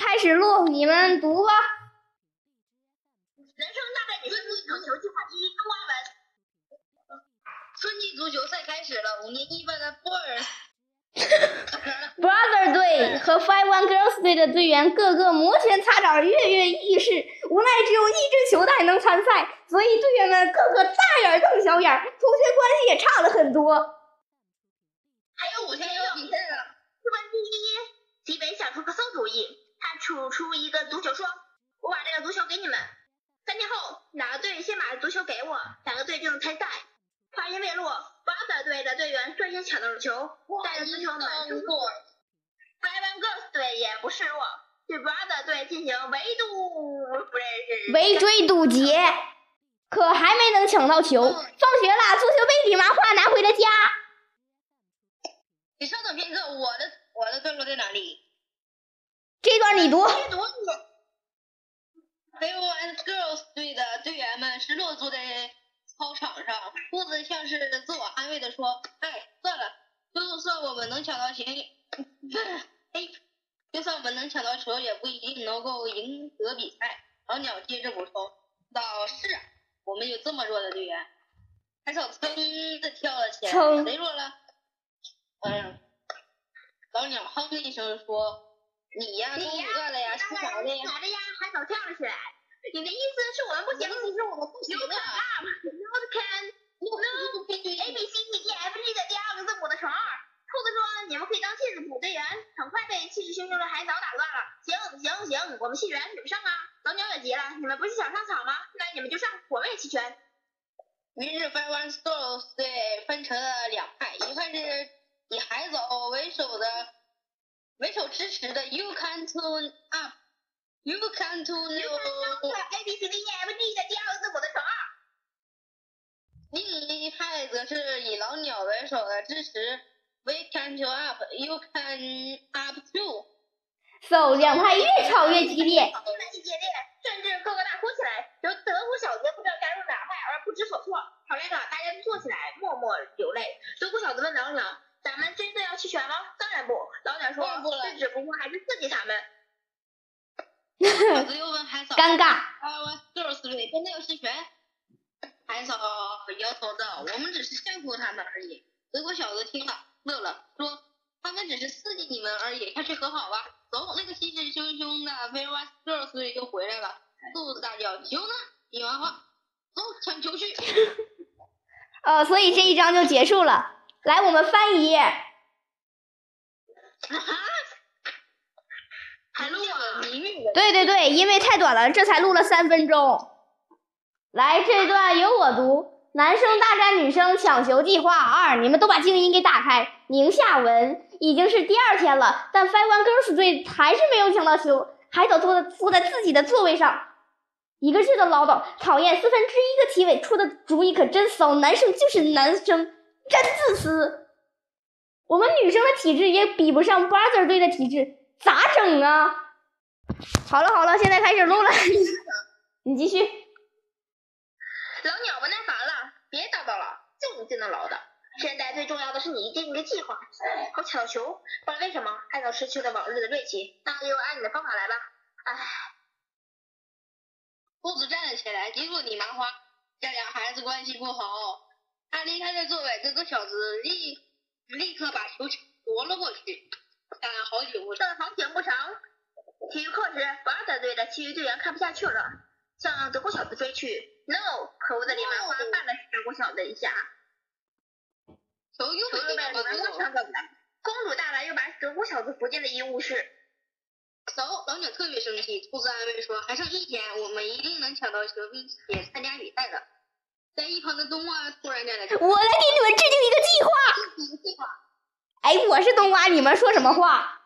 开始录，你们读吧。人生大概女生足球计划一中华文。春季足球赛开始了，五年一班的波尔 Brother 队和 Five One Girls 队的队员个个摩拳擦掌、跃跃欲试，无奈只有一支球队能参赛，所以队员们个个大眼瞪小眼，同学关系也差了很多。还有五天就要比赛了。试问第一，吉北想出个馊主意，他出出一个足球说：“我把这个足球给你们，三天后哪个队先把足球给我，哪个队就能参赛。”话音未落，Brother 队的队员率先抢到了球，带着足球满冲过。Five One Girls 队也不示弱，对 Brother 队进行围堵，不认识围追堵截，可还没能抢到球。放学了，足球被李麻花拿回了家。你稍等片刻，我的我的段落在哪里？这段你读。阅读你 Five One Girls 队的队员们失落坐在操场上，兔子像是自我安慰的说：“哎，算了，就算我们能抢到球，哎，就算我们能抢到球，也不一定能够赢得比赛。”老鸟接着补充：“道是啊，我们有这么弱的队员。”海草噌的跳了起来，谁弱了？嗯，老鸟哼了一声说：“你呀，你呀中午断了呀，吃啥的呀？啥的呀？海藻跳了起来。你的意思是我们不行？其实我们不行啊。not can, no, A B C D E F G 的第二个字母的乘二。兔子说：“你们可以当替补队员。”很快被气势汹汹的海藻打断了。行行行，我们弃权，你们上啊！老鸟也急了，你们不是想上场吗？那你们就上，我们也弃权。于是 Five One Stars 队分成了两派，一派是以海藻为首的支持的 You can up，You can Turn Up，A B C D E F G 的第二个字母的乘二。另一派则是以老鸟为首的支持 We can tune up，You can up too。so 两派越吵越激烈。尴尬，Five One Girls 队真的要弃权？海藻摇头道：“我们只是吓唬他们而已。”德国小子听了乐了，说：“他们只是刺激你们而已，快去和好吧。”走，那个气势汹汹的 Five One Girls 队就回来了，肚子大叫：“球呢？你完话，走，抢球去！”呃，所以这一章就结束了。来，我们翻一页。还录啊？迷密的。对对对，因为太短了，这才录了三分钟。来，这段由我读：男生大战女生抢球计划二，你们都把静音给打开。宁夏文已经是第二天了，但 Five One Girls 队还是没有抢到球，海藻坐在坐在自己的座位上，一个劲的唠叨，讨厌四分之一个体委出的主意可真骚，男生就是男生，真自私。我们女生的体质也比不上 Brother 队的体质，咋整啊？好了好了，现在开始录了，你继续。老鸟不耐烦了，别叨叨了，就你这能唠叨。现在最重要的是你定一个计划，好抢球。不然为什么海藻失去了往日的锐气？那就按你的方法来吧。唉。兔子站了起来，结果李麻花这俩孩子关系不好。他离开了座位，这个小子立立刻把球夺了过去，但好景不长。但好景不长，体育课时，巴尔德队的其余队员看不下去了，向德国小子飞去。No，可恶的李麻花绊了德国小子一下，球又被李麻花抢走了。公主大来又把德国小子扶进了医务室。走，老鸟特别生气。兔子安慰说：“还剩一天，我们一定能抢到球，并且参加比赛的。”在一旁的冬瓜突然站了起来，我来给你们制定一个计划。哎，我是冬瓜，你们说什么话？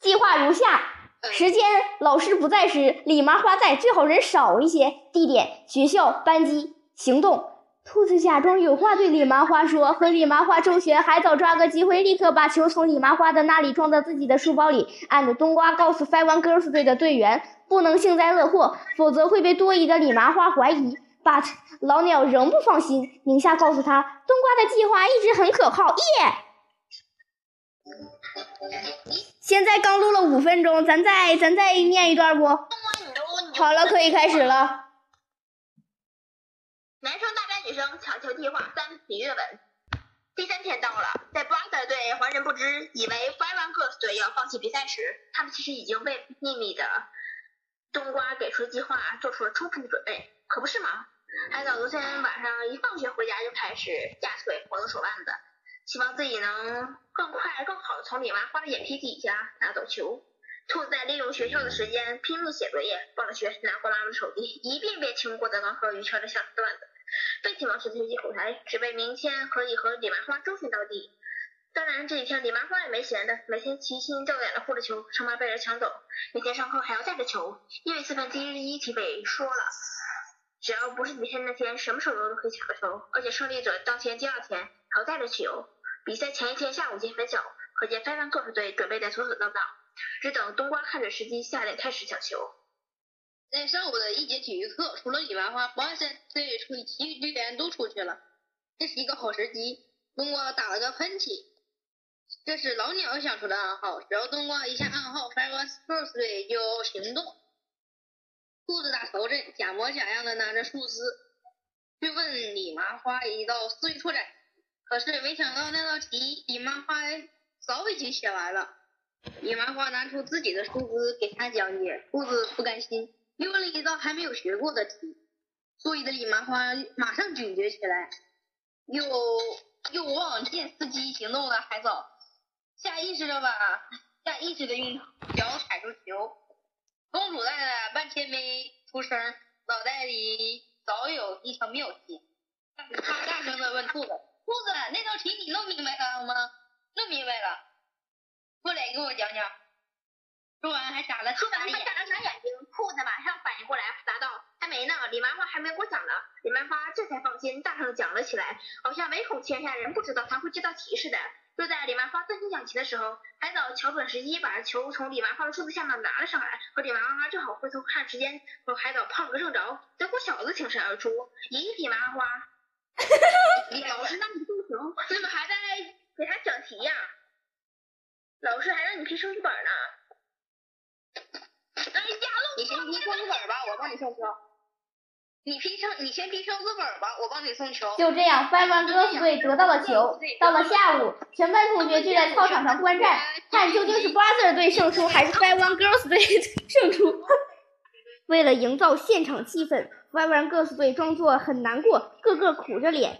计划如下：时间，老师不在时，李麻花在，最好人少一些。地点，学校、班级。行动，兔子假装有话对李麻花说，和李麻花周旋。海藻抓个机会，立刻把球从李麻花的那里装到自己的书包里。按着冬瓜告诉 Five One Girls 队的队员，不能幸灾乐祸，否则会被多疑的李麻花怀疑。But 老鸟仍不放心，宁夏告诉他，冬瓜的计划一直很可靠。耶、现在刚录了五分钟，咱再咱再念一段不？好了，可以开始了。男生大战女生抢球计划三李月文。第三天到了，在 Brother 队浑然不知，以为 Five One Girls 队要放弃比赛时，他们其实已经为秘密的冬瓜给出计划做出了充分的准备，可不是吗？海藻昨天晚上一放学回家就开始架腿活动手腕子，希望自己能更快更好的从李麻花的眼皮底下拿走球。兔子在利用学校的时间拼命写作业，放了学拿过妈妈的手机，一遍遍听郭德纲和于谦的相声段子。背起毛师推进后台，只为明天可以和李麻花周旋到底。当然，这几天李麻花也没闲着，每天齐心吊胆的护着球，生怕被人抢走。每天上课还要带着球，因为四分之一题被说了，只要不是比赛那天，什么时候都可以抢个球。而且胜利者当天、第二天还要带着球。比赛前一天下午见分晓，可见三方各支队准备的妥妥当当，只等冬瓜看准时机下令开始抢球。在上午的一节体育课，除了李麻花，保险队除其余队员都出去了。这是一个好时机，冬瓜打了个喷嚏，这是老鸟想出的暗号。只要冬瓜一下暗号，Five Girls 队就行动。兔子打头阵，假模假样的拿着树枝去问李麻花一道思维拓展，可是没想到那道题李麻花早已经写完了。李麻花拿出自己的树枝给他讲解，兔子不甘心。又问了一道还没有学过的题，所以的李麻花马上警觉起来，又又望见伺机行动的海藻，下意识的把下意识的用脚踩住球。公主奶奶半天没出声，脑袋里早有一条妙计。她大声的问兔子：“兔子，那道题你弄明白了吗？”“弄明白了。”“过来给我讲讲。”说完还眨了说完还眨了眨眼睛，兔子马上反应过来，答道：“还没呢，李麻花还没给我讲呢。”李麻花这才放心，大声讲了起来，好像唯恐天下人不知道他会这道题似的。就在李麻花专心讲题的时候，海藻瞧准时机，把球从李麻花的数字下面拿了上来，和李麻花正好回头看时间，和海藻碰了个正着，结果小子挺身而出，咦，李麻花，老师让你送球，你怎么还在给他讲题呀？老师还让你批生字本呢。哎呀你先批生字本吧，我帮你送球。你拼成，你先拼成字本吧，我帮你送球。就这样，Five One Girls 队得到了球。到了下午，全班同学聚在操场上观战，看究竟是 Brother 队胜出还是 Five One Girls 队 胜出。为了营造现场气氛，Five One Girls 队装作很难过，个个苦着脸。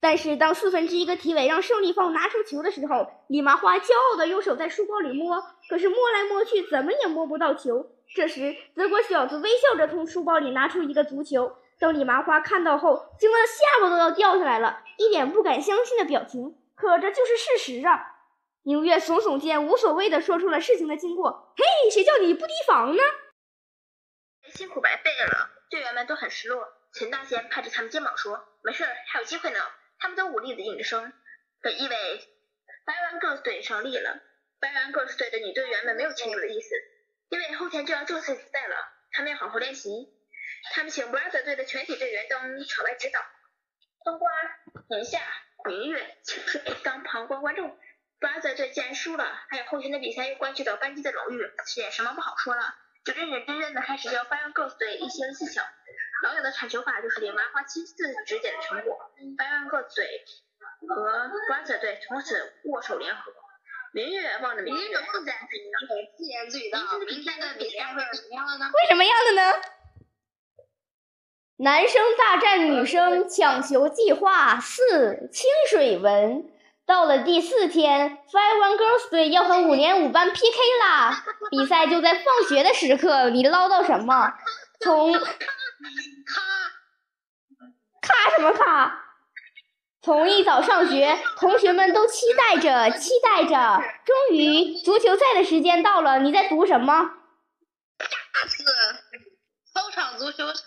但是当四分之一个体委让胜利方拿出球的时候，李麻花骄傲的用手在书包里摸，可是摸来摸去怎么也摸不到球。这时，德国小子微笑着从书包里拿出一个足球。等李麻花看到后，惊得下巴都要掉下来了，一脸不敢相信的表情。可这就是事实啊！明月耸耸肩，无所谓的说出了事情的经过。嘿，谁叫你不提防呢？辛苦白费了，队员们都很失落。陈大仙拍着他们肩膀说：“没事，还有机会呢。”他们都无力的应着声。本意为白湾各队胜利了。白湾各队的女队员们没有庆祝的意思。因为后天就要正式比赛了，他们要好好练习。他们请 Brother 队的全体队员到场外指导。冬瓜、宁夏、明月、清水当旁观观众。Brother 队既然输了，还有后天的比赛又关系到班级的荣誉，也什么不好说了，就认认真真的开始教 Five Girls 队一些技巧。老友的铲球法就是李麻花亲自指点的成果。Five Girls 队和 Brother 队从此握手联合。明月望着明月，自然自言自语道：“明天的比赛会什么样的呢？会什么样的呢？男生大战女生抢球计划四清水文。到了第四天，Five One Girls 队要和五年五班 PK 啦！比赛就在放学的时刻，你唠叨什么？从咔咔什么咔？从一早上学，同学们都期待着，期待着。终于，足球赛的时间到了。你在读什么？四操场足球操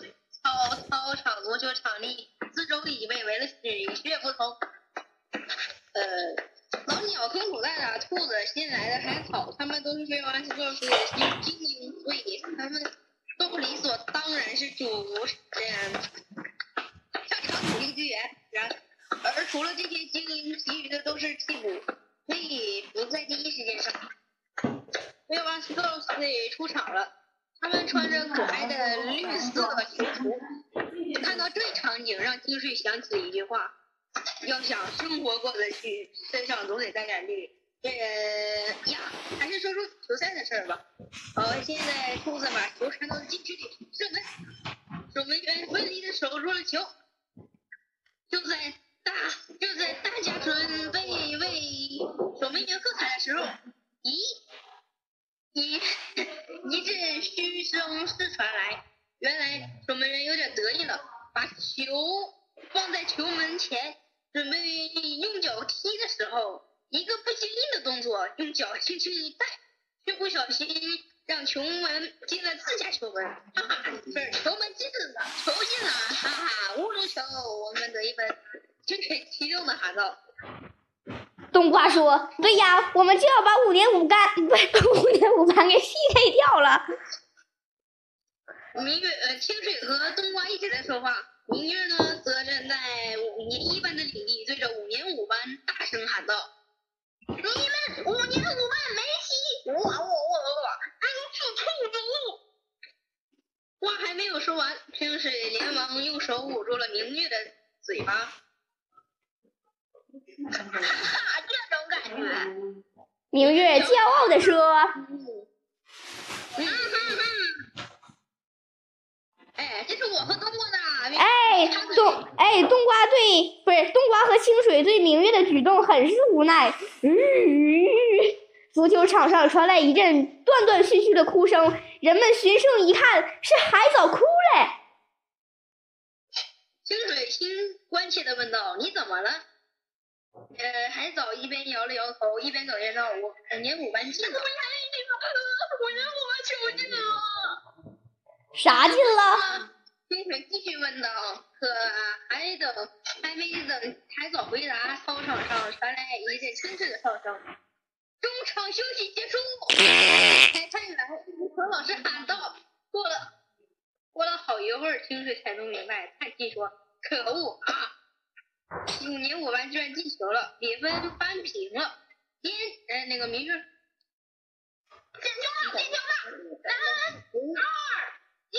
操场足球场地四周已被围了水泄不通。呃，老鸟、坑口袋的兔子、新来的海草，他们都是非完斯洛夫的精英，所以他们都理所当然是主人。上场主力队员，然。而除了这些精英，其余的都是替补，可以不在第一时间上。威尔斯洛斯出场了，他们穿着可爱的绿色球服。看到这场景，让金水想起了一句话：要想生活过得去，身上总得带点绿。呃呀，还是说说球赛的事儿吧。好，现在兔子把球传到了禁区里，射门，守门员奋力的守住了球。就在大就在大家准备为守门员喝彩的时候，咦，一一阵嘘声是传来，原来守门员有点得意了，把球放在球门前，准备用脚踢的时候，一个不经意的动作，用脚轻轻一带，却不小心让球门进了自家球门，哈哈，不是球门进了，球进了，哈哈，乌龙球，我们得一分。金水激动的喊道。冬瓜说：“对呀，我们就要把五年五班不是 五年五班给 PK 掉了。明月呃，清水和冬瓜一直在说话，明月呢则站在五年一班的领地，对着五年五班大声喊道：“你们五年五班没戏！我我我我，还有是兔子路！”话还没有说完，清水连忙用手捂住了明月的嘴巴。哈哈，这种感觉。明月骄傲的说。嗯哼哼。哎，这是我和冬瓜的。哎，冬哎，冬瓜对不是冬瓜和清水对明月的举动很是无奈。嗯，足球场上传来一阵断断续续的哭声，人们循声一看，是海藻哭嘞。清水心关切的问道：“你怎么了？”呃，海藻一边摇了摇头，一边哽咽道：“我五年五班进了。”我年五班球进了。啥进了？清水继续问道。可还等还没等海藻回答，操场上传来一阵清脆的笑声。中场休息结束。裁判员和老师喊道。过了过了好一会儿，清水才弄明白，叹气说：“可恶啊！”五年五班居然进球了，比分扳平了。今呃那个明月进球了，进球了！三二一，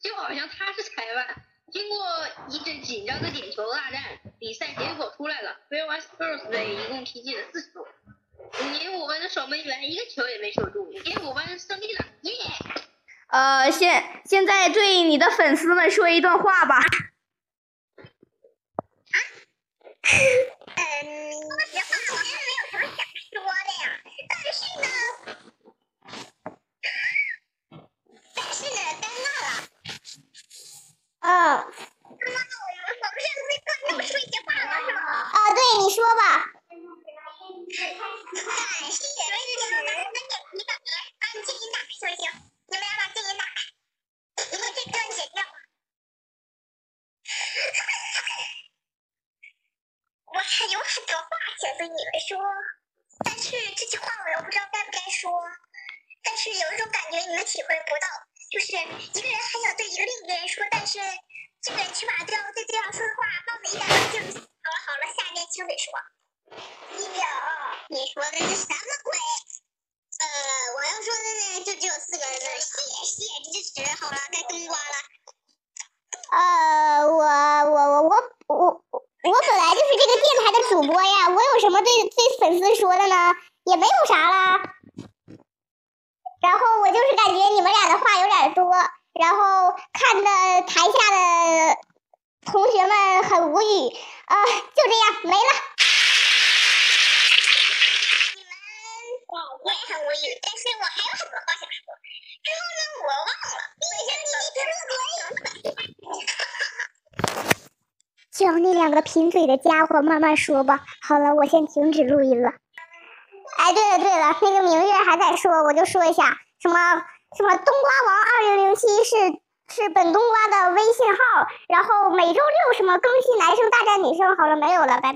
就好像他是裁判。经过一阵紧张的点球大战，比赛结果出来了。威尔斯 girls 队一共踢进了四球，五年五班的守门员一个球也没守住，五年五班胜利了，耶！呃，现现在对你的粉丝们说一段话吧。啊嗯，说实话，我是没有什么想说的呀。但是呢，但是呢，尴尬了。嗯。妈妈，我们我们是会跟他们说一些话吗？是吗？啊，对，你说吧。感谢支持，那你你把把静音打开行不行？你们俩把静音打开，因为这段剪掉。我还有很多话想对你们说，但是这句话我又不知道该不该说。但是有一种感觉你们体会不到，就是一个人很想对一个另一个人说，但是这个人却把对要对对方说的话放在一边忘记了。好了好了，下面清水说。一秒，你说的是什么鬼？呃，我要说的呢，就只有四个字：谢谢支持。好了，该冬瓜了。呃，我我我我我我本来就是这个电台的主播呀，我有什么对对粉丝说的呢？也没有啥啦。然后我就是感觉你们俩的话有点多，然后看的台下的同学们很无语啊、就这样没了。你们，我也很无语，但是我还有很多话想说。之后呢，我忘了，因为现在评论多叫那两个贫嘴的家伙慢慢说吧。好了，我先停止录音了。对了对了，那个明月还在说，我就说一下，什么什么冬瓜王二零零七是是本冬瓜的微信号，然后每周六什么更新男生大战女生。好了，没有了，拜拜。